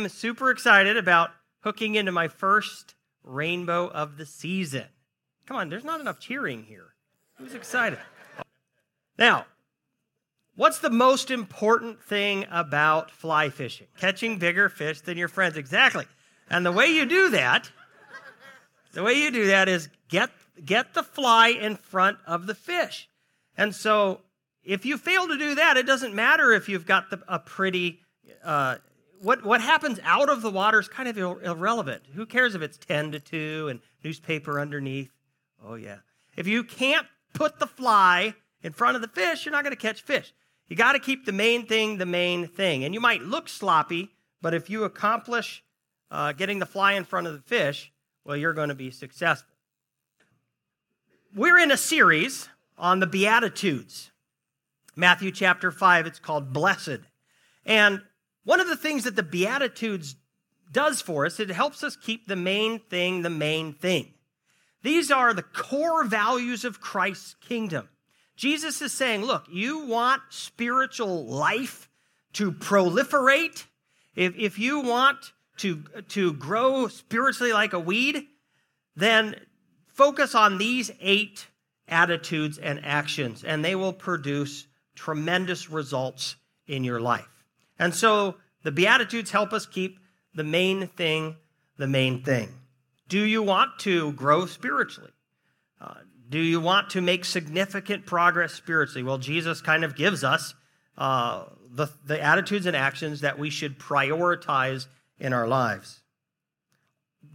I'm super excited about hooking into my first rainbow of the season. Come on, there's not enough cheering here. Who's excited? Now, what's the most important thing about fly fishing? Catching bigger fish than your friends. Exactly. And the way you do that, the way you do that is get get the fly in front of the fish. And so if you fail to do that, it doesn't matter if you've got the, a pretty uh, what, what happens out of the water is kind of irrelevant. Who cares if it's 10 to 2 and newspaper underneath? Oh, yeah. If you can't put the fly in front of the fish, you're not going to catch fish. You got to keep the main thing the main thing. And you might look sloppy, but if you accomplish uh, getting the fly in front of the fish, well, you're going to be successful. We're in a series on the Beatitudes. Matthew chapter 5, it's called Blessed. And one of the things that the Beatitudes does for us, it helps us keep the main thing the main thing. These are the core values of Christ's kingdom. Jesus is saying, look, you want spiritual life to proliferate? If, if you want to, to grow spiritually like a weed, then focus on these eight attitudes and actions, and they will produce tremendous results in your life. And so the Beatitudes help us keep the main thing the main thing. Do you want to grow spiritually? Uh, do you want to make significant progress spiritually? Well, Jesus kind of gives us uh, the, the attitudes and actions that we should prioritize in our lives.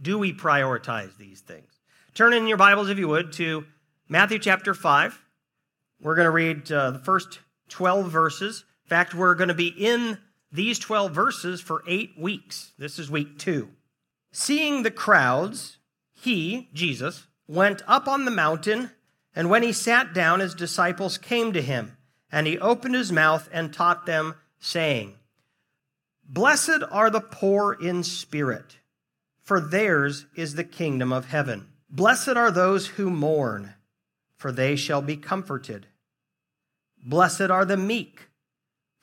Do we prioritize these things? Turn in your Bibles, if you would, to Matthew chapter 5. We're going to read uh, the first 12 verses. In fact, we're going to be in these 12 verses for eight weeks. This is week two. Seeing the crowds, he, Jesus, went up on the mountain, and when he sat down, his disciples came to him, and he opened his mouth and taught them, saying, Blessed are the poor in spirit, for theirs is the kingdom of heaven. Blessed are those who mourn, for they shall be comforted. Blessed are the meek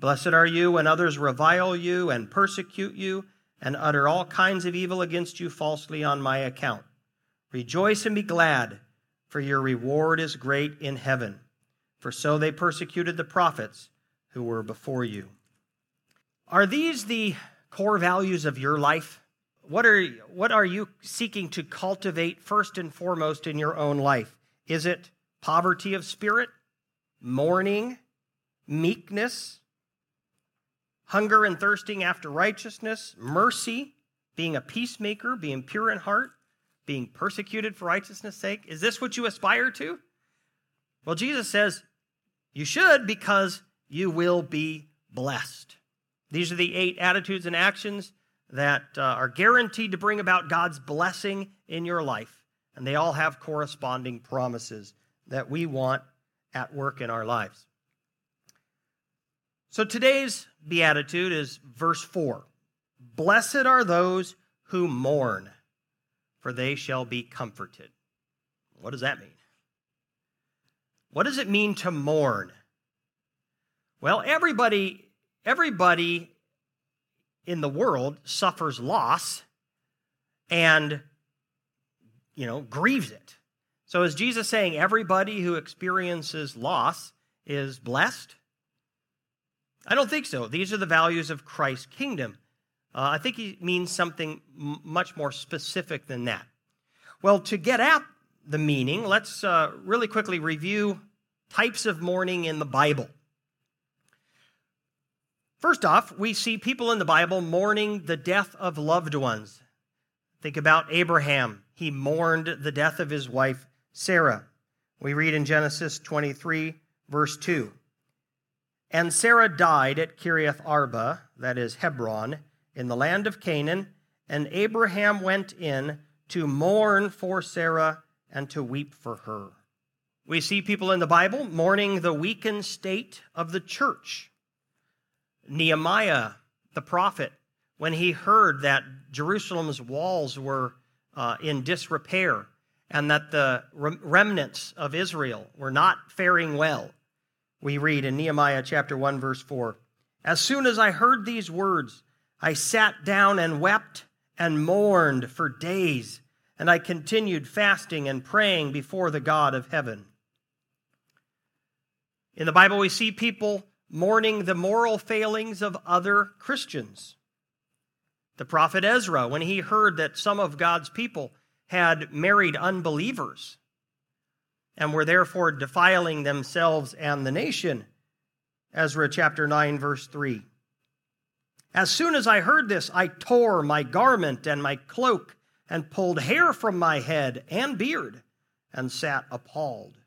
Blessed are you when others revile you and persecute you and utter all kinds of evil against you falsely on my account. Rejoice and be glad, for your reward is great in heaven. For so they persecuted the prophets who were before you. Are these the core values of your life? What are, what are you seeking to cultivate first and foremost in your own life? Is it poverty of spirit, mourning, meekness, hunger and thirsting after righteousness, mercy, being a peacemaker, being pure in heart, being persecuted for righteousness' sake? Is this what you aspire to? Well, Jesus says you should because you will be blessed. These are the eight attitudes and actions that uh, are guaranteed to bring about God's blessing in your life. And they all have corresponding promises that we want at work in our lives. So today's beatitude is verse 4 Blessed are those who mourn, for they shall be comforted. What does that mean? What does it mean to mourn? Well, everybody, everybody in the world suffers loss and you know grieves it. So is Jesus saying everybody who experiences loss is blessed? I don't think so. These are the values of Christ's kingdom. Uh, I think he means something m- much more specific than that. Well, to get at the meaning, let's uh, really quickly review types of mourning in the Bible. First off, we see people in the Bible mourning the death of loved ones. Think about Abraham. He mourned the death of his wife, Sarah. We read in Genesis 23, verse 2. And Sarah died at Kiriath Arba, that is Hebron, in the land of Canaan, and Abraham went in to mourn for Sarah and to weep for her. We see people in the Bible mourning the weakened state of the church. Nehemiah, the prophet, when he heard that Jerusalem's walls were uh, in disrepair and that the remnants of Israel were not faring well, we read in Nehemiah chapter 1, verse 4 As soon as I heard these words, I sat down and wept and mourned for days, and I continued fasting and praying before the God of heaven. In the Bible, we see people mourning the moral failings of other Christians. The prophet Ezra, when he heard that some of God's people had married unbelievers and were therefore defiling themselves and the nation, Ezra chapter 9, verse 3. As soon as I heard this, I tore my garment and my cloak and pulled hair from my head and beard and sat appalled.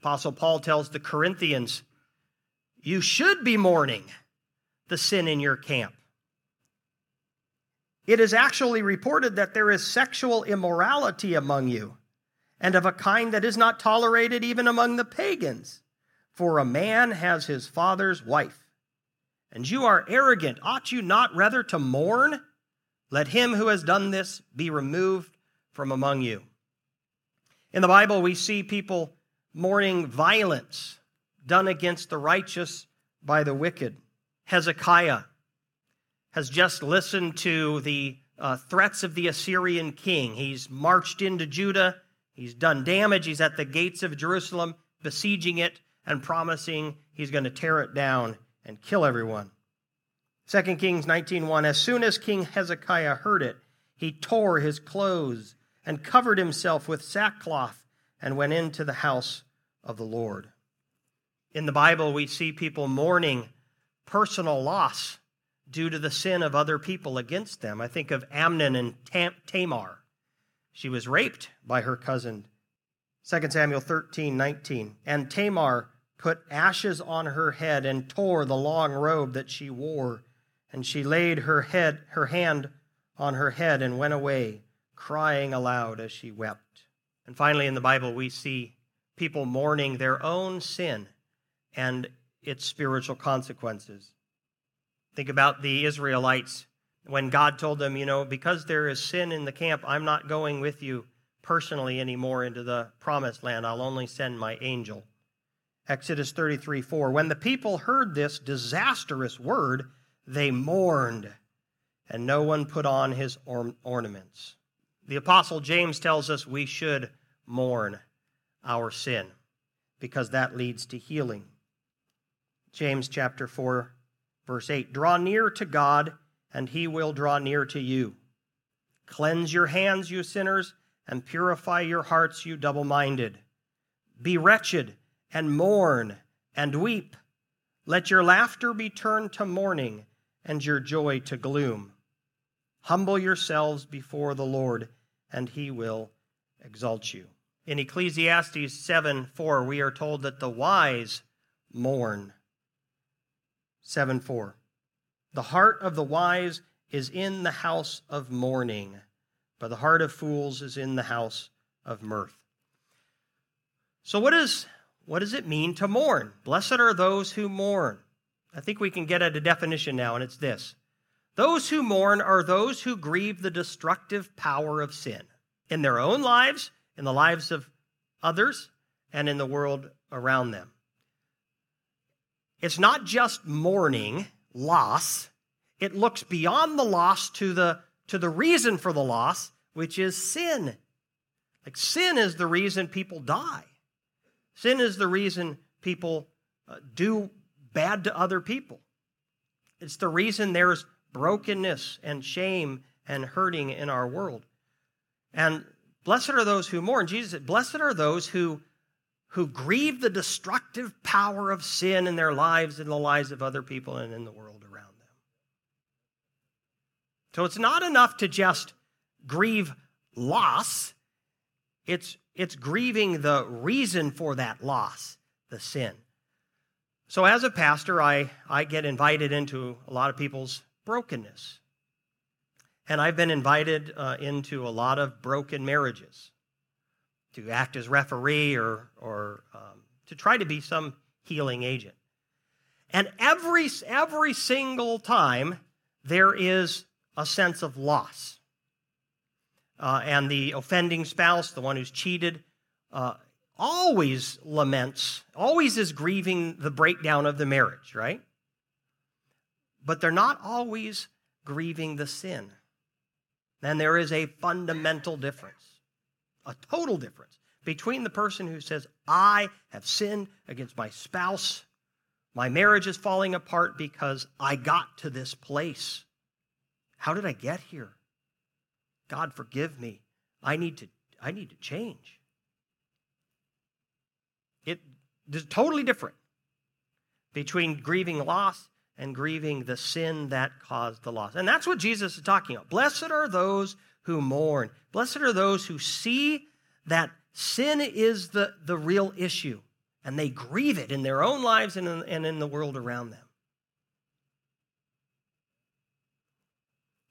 Apostle Paul tells the Corinthians, You should be mourning the sin in your camp. It is actually reported that there is sexual immorality among you, and of a kind that is not tolerated even among the pagans. For a man has his father's wife. And you are arrogant. Ought you not rather to mourn? Let him who has done this be removed from among you. In the Bible, we see people mourning violence done against the righteous by the wicked. Hezekiah has just listened to the uh, threats of the Assyrian king. He's marched into Judah, he's done damage, he's at the gates of Jerusalem, besieging it and promising he's going to tear it down and kill everyone. 2 Kings 19:1 As soon as King Hezekiah heard it, he tore his clothes and covered himself with sackcloth and went into the house of the Lord. In the Bible, we see people mourning personal loss due to the sin of other people against them. I think of Amnon and Tam- Tamar. She was raped by her cousin. 2 Samuel 13, 19. And Tamar put ashes on her head and tore the long robe that she wore. And she laid her head, her hand on her head and went away, crying aloud as she wept. And finally, in the Bible, we see people mourning their own sin and its spiritual consequences. Think about the Israelites when God told them, you know, because there is sin in the camp, I'm not going with you personally anymore into the promised land. I'll only send my angel. Exodus 33 4. When the people heard this disastrous word, they mourned, and no one put on his ornaments. The Apostle James tells us we should mourn our sin because that leads to healing. James chapter 4 Verse 8 Draw near to God, and he will draw near to you. Cleanse your hands, you sinners, and purify your hearts, you double minded. Be wretched, and mourn, and weep. Let your laughter be turned to mourning, and your joy to gloom. Humble yourselves before the Lord, and he will exalt you. In Ecclesiastes 7 4, we are told that the wise mourn 7 4. The heart of the wise is in the house of mourning, but the heart of fools is in the house of mirth. So, what, is, what does it mean to mourn? Blessed are those who mourn. I think we can get at a definition now, and it's this Those who mourn are those who grieve the destructive power of sin in their own lives, in the lives of others, and in the world around them. It's not just mourning loss, it looks beyond the loss to the, to the reason for the loss, which is sin. Like sin is the reason people die. Sin is the reason people uh, do bad to other people. It's the reason there's brokenness and shame and hurting in our world. And blessed are those who mourn. Jesus said, Blessed are those who who grieve the destructive power of sin in their lives and the lives of other people and in the world around them. So it's not enough to just grieve loss, it's, it's grieving the reason for that loss, the sin. So, as a pastor, I, I get invited into a lot of people's brokenness. And I've been invited uh, into a lot of broken marriages to act as referee or, or um, to try to be some healing agent. And every, every single time, there is a sense of loss. Uh, and the offending spouse, the one who's cheated, uh, always laments, always is grieving the breakdown of the marriage, right? But they're not always grieving the sin. And there is a fundamental difference, a total difference between the person who says, I have sinned against my spouse, my marriage is falling apart because I got to this place. How did I get here? God, forgive me. I need to, I need to change. It is totally different between grieving loss and grieving the sin that caused the loss. And that's what Jesus is talking about. Blessed are those who mourn. Blessed are those who see that sin is the, the real issue and they grieve it in their own lives and in, and in the world around them.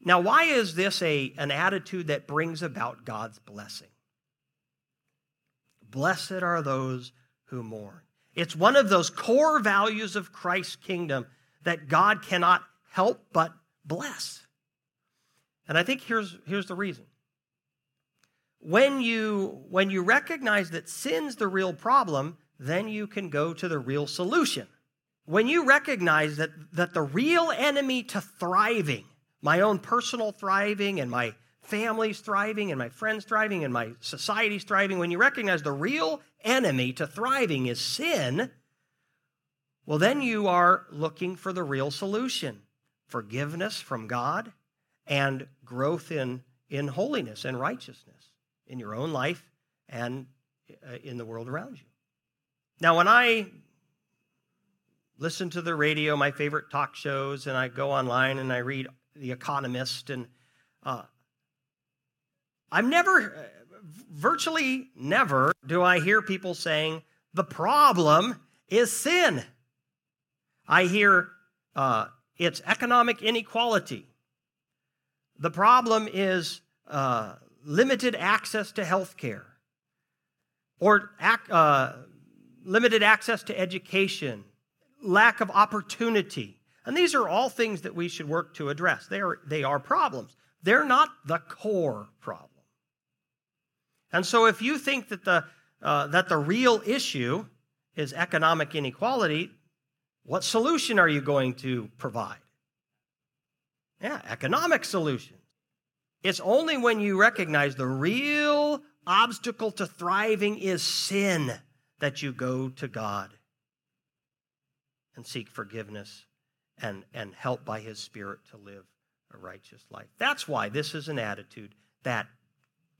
Now, why is this a, an attitude that brings about God's blessing? Blessed are those who mourn. It's one of those core values of Christ's kingdom that God cannot help but bless. And I think here's, here's the reason. When you, when you recognize that sin's the real problem, then you can go to the real solution. When you recognize that, that the real enemy to thriving, my own personal thriving and my family's thriving and my friends thriving and my society's thriving, when you recognize the real enemy to thriving is sin, well, then you are looking for the real solution forgiveness from God and growth in, in holiness and righteousness in your own life and uh, in the world around you. Now, when I listen to the radio, my favorite talk shows, and I go online and I read The Economist, and uh, I'm never, virtually never, do I hear people saying, the problem is sin. I hear uh, it's economic inequality. The problem is uh, limited access to health care or uh, limited access to education, lack of opportunity. And these are all things that we should work to address. They are, they are problems. They're not the core problem. And so if you think that the, uh, that the real issue is economic inequality, what solution are you going to provide? Yeah, economic solutions. It's only when you recognize the real obstacle to thriving is sin that you go to God and seek forgiveness and, and help by His Spirit to live a righteous life. That's why this is an attitude that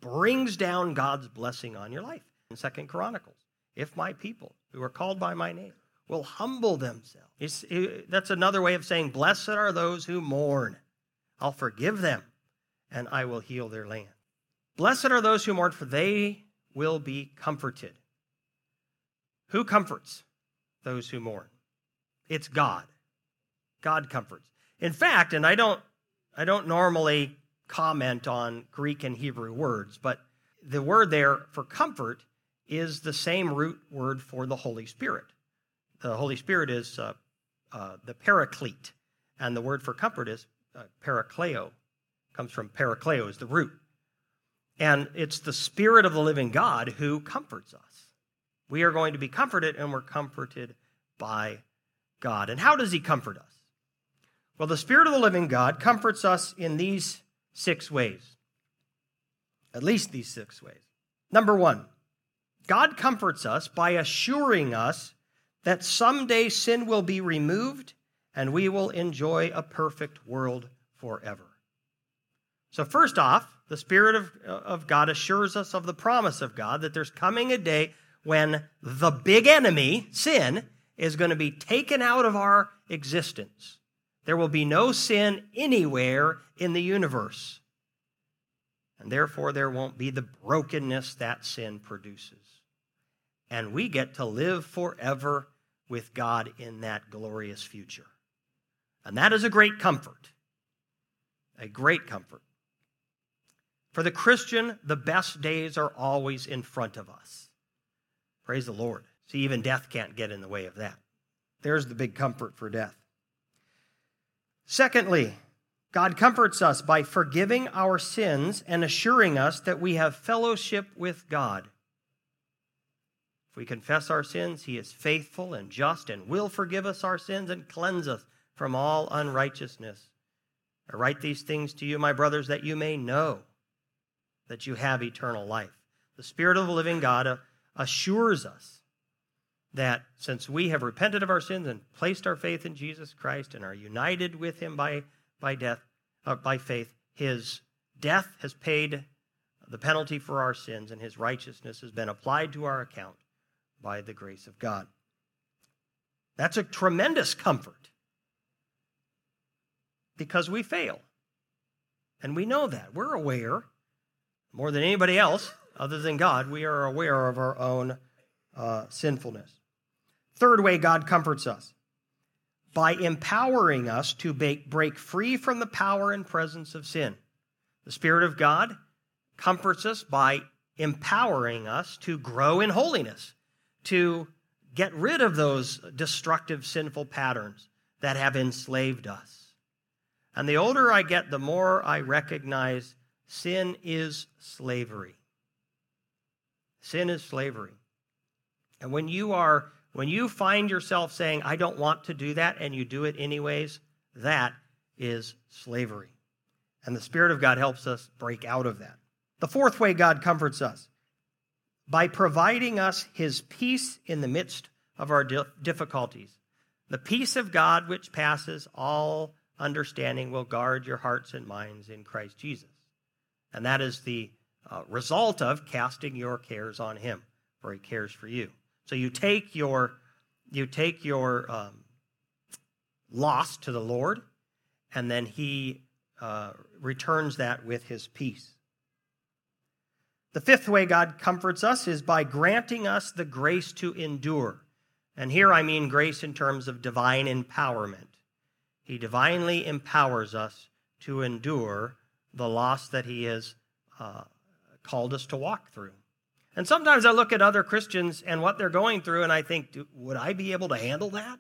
brings down God's blessing on your life. In Second Chronicles, if my people who are called by my name will humble themselves. It, that's another way of saying, Blessed are those who mourn. I'll forgive them and I will heal their land. Blessed are those who mourn, for they will be comforted. Who comforts those who mourn? It's God. God comforts. In fact, and I don't I don't normally comment on Greek and Hebrew words, but the word there for comfort is the same root word for the Holy Spirit. The Holy Spirit is uh, uh, the paraclete, and the word for comfort is uh, parakleo. Comes from parakleo is the root, and it's the Spirit of the living God who comforts us. We are going to be comforted, and we're comforted by God. And how does He comfort us? Well, the Spirit of the living God comforts us in these six ways. At least these six ways. Number one, God comforts us by assuring us that someday sin will be removed and we will enjoy a perfect world forever. So, first off, the Spirit of, of God assures us of the promise of God that there's coming a day when the big enemy, sin, is going to be taken out of our existence. There will be no sin anywhere in the universe. And therefore, there won't be the brokenness that sin produces. And we get to live forever with God in that glorious future. And that is a great comfort. a great comfort. For the Christian, the best days are always in front of us. Praise the Lord. See, even death can't get in the way of that. There's the big comfort for death. Secondly, God comforts us by forgiving our sins and assuring us that we have fellowship with God. If we confess our sins, He is faithful and just and will forgive us our sins and cleanse us from all unrighteousness. I write these things to you, my brothers, that you may know that you have eternal life. The Spirit of the living God assures us that since we have repented of our sins and placed our faith in Jesus Christ and are united with Him by, by death, uh, by faith, His death has paid the penalty for our sins, and His righteousness has been applied to our account by the grace of God. That's a tremendous comfort because we fail. And we know that. We're aware, more than anybody else other than God, we are aware of our own uh, sinfulness. Third way God comforts us by empowering us to break free from the power and presence of sin. The Spirit of God comforts us by empowering us to grow in holiness, to get rid of those destructive, sinful patterns that have enslaved us. And the older I get, the more I recognize sin is slavery. Sin is slavery. And when you are when you find yourself saying I don't want to do that and you do it anyways, that is slavery. And the spirit of God helps us break out of that. The fourth way God comforts us by providing us his peace in the midst of our difficulties. The peace of God, which passes all understanding, will guard your hearts and minds in Christ Jesus. And that is the uh, result of casting your cares on him, for he cares for you. So you take your you take your um, loss to the Lord, and then he uh, returns that with his peace. The fifth way God comforts us is by granting us the grace to endure. And here I mean grace in terms of divine empowerment. He divinely empowers us to endure the loss that He has uh, called us to walk through. And sometimes I look at other Christians and what they're going through, and I think, would I be able to handle that?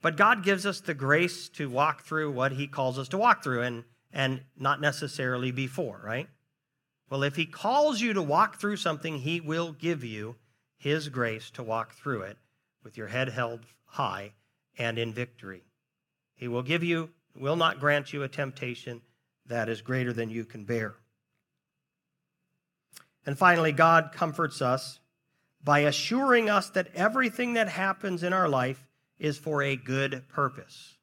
But God gives us the grace to walk through what He calls us to walk through, and, and not necessarily before, right? Well, if He calls you to walk through something, He will give you His grace to walk through it with your head held high and in victory. He will give you, will not grant you a temptation that is greater than you can bear. And finally, God comforts us by assuring us that everything that happens in our life is for a good purpose.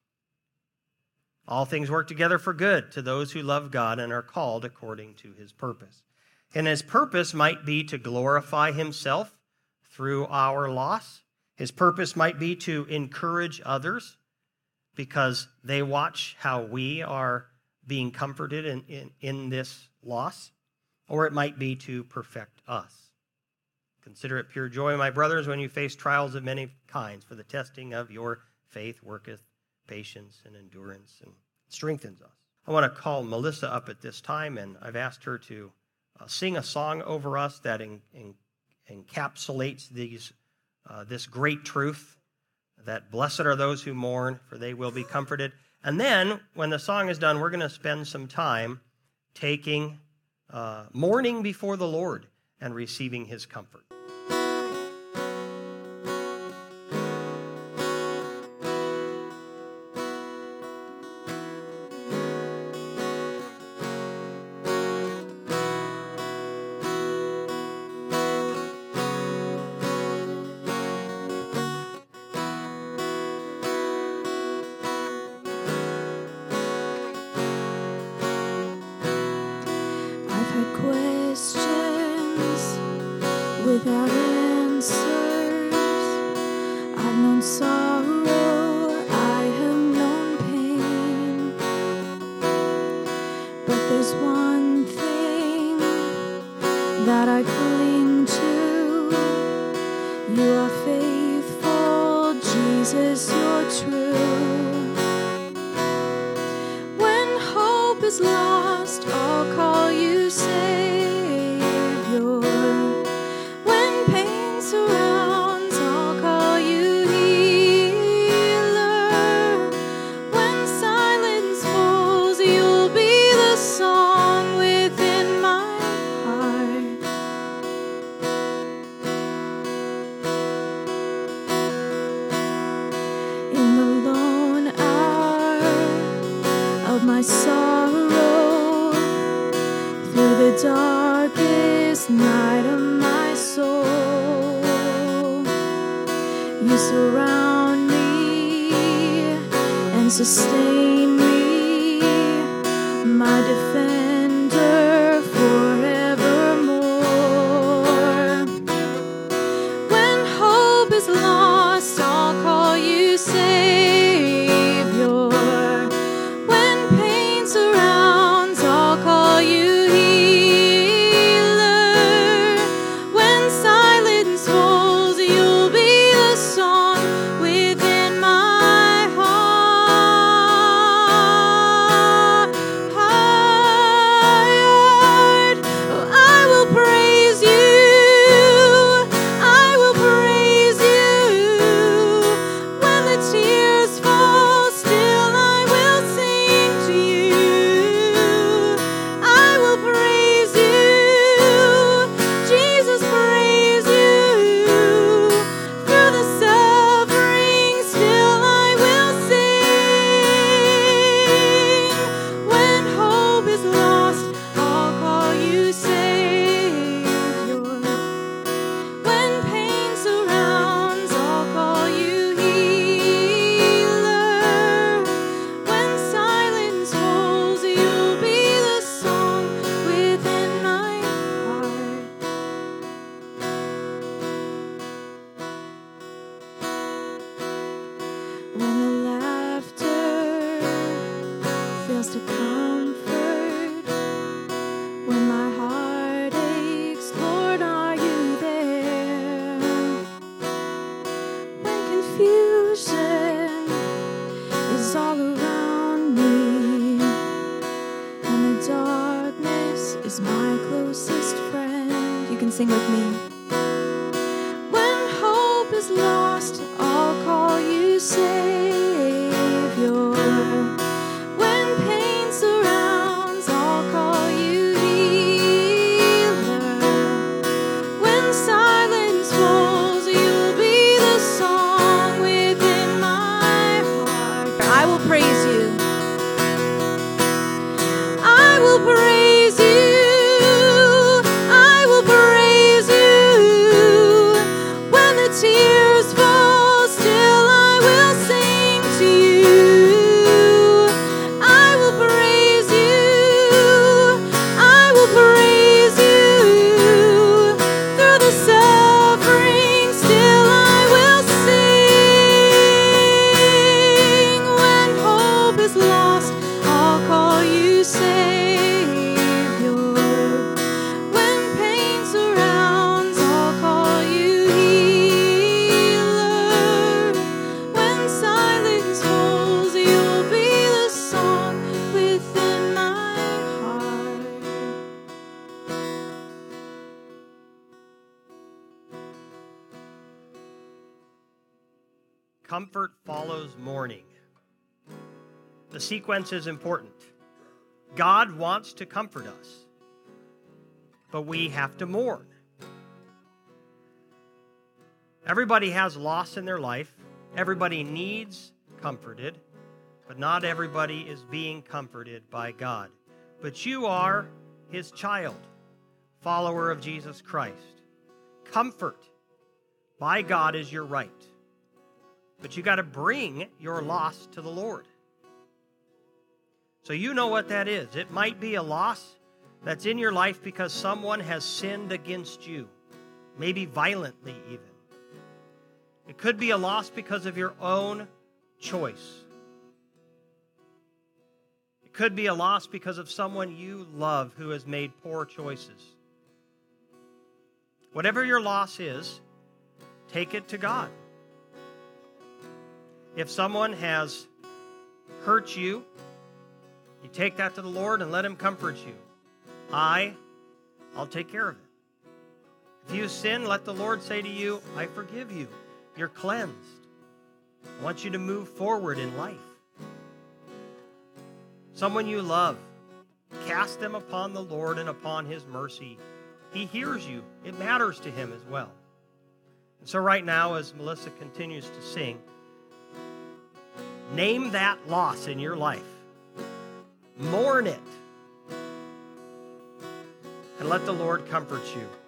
All things work together for good to those who love God and are called according to his purpose. And his purpose might be to glorify himself through our loss. His purpose might be to encourage others because they watch how we are being comforted in, in, in this loss, or it might be to perfect us. Consider it pure joy, my brothers, when you face trials of many kinds, for the testing of your faith worketh patience and endurance and strengthens us. I want to call Melissa up at this time, and I've asked her to uh, sing a song over us that in, in, encapsulates these, uh, this great truth that blessed are those who mourn, for they will be comforted. And then, when the song is done, we're going to spend some time taking uh, mourning before the Lord and receiving his comfort. Jesus, you're night of my soul. You surround me and sustain. Comfort sequence is important. God wants to comfort us, but we have to mourn. Everybody has loss in their life. Everybody needs comforted, but not everybody is being comforted by God. But you are his child, follower of Jesus Christ. Comfort by God is your right. But you got to bring your loss to the Lord. So you know what that is. It might be a loss that's in your life because someone has sinned against you, maybe violently even. It could be a loss because of your own choice. It could be a loss because of someone you love who has made poor choices. Whatever your loss is, take it to God. If someone has hurt you You take that to the Lord and let Him comfort you. I, I'll take care of it. If you sin, let the Lord say to you, I forgive you. You're cleansed. I want you to move forward in life. Someone you love, cast them upon the Lord and upon His mercy. He hears you, it matters to Him as well. And so, right now, as Melissa continues to sing, name that loss in your life, mourn it, and let the Lord comfort you.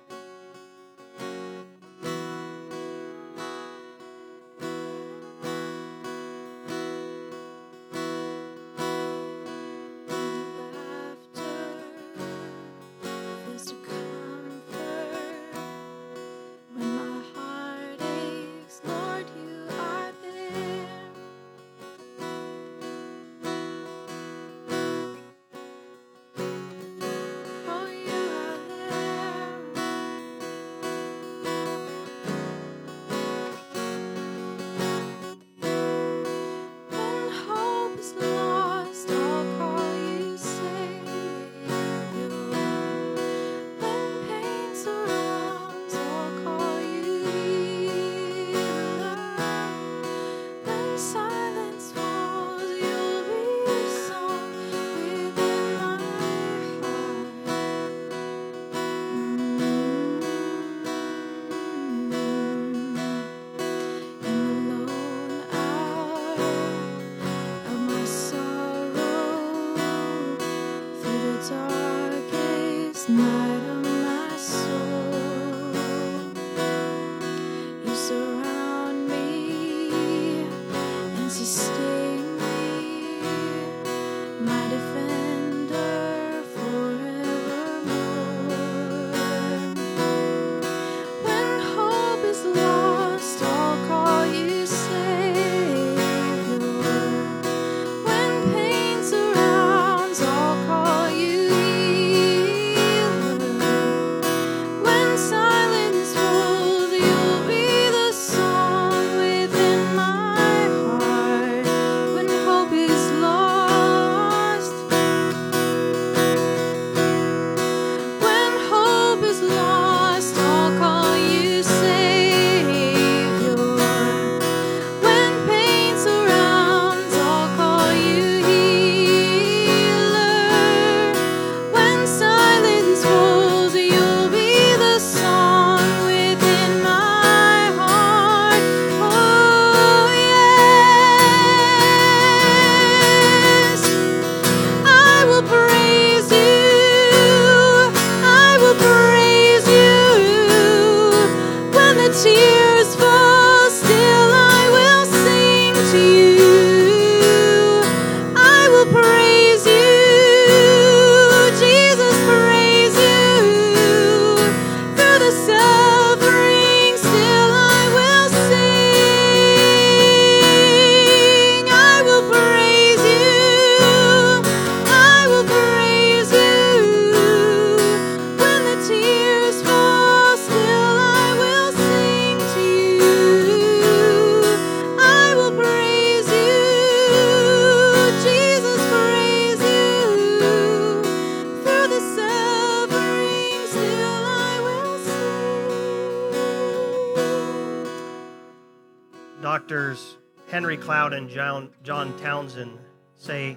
Doctors Henry Cloud and John, John Townsend say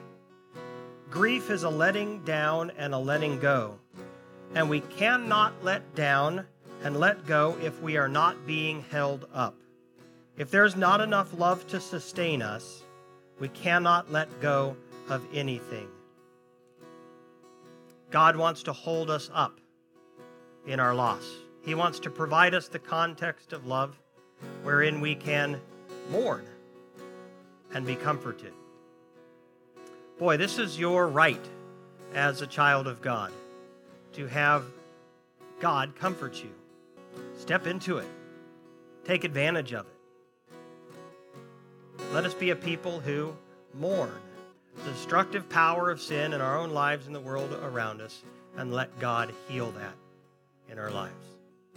grief is a letting down and a letting go. And we cannot let down and let go if we are not being held up. If there's not enough love to sustain us, we cannot let go of anything. God wants to hold us up in our loss. He wants to provide us the context of love wherein we can mourn and be comforted. Boy, this is your right as a child of God to have God comfort you. Step into it, take advantage of it. Let us be a people who mourn the destructive power of sin in our own lives and the world around us and let God heal that in our lives.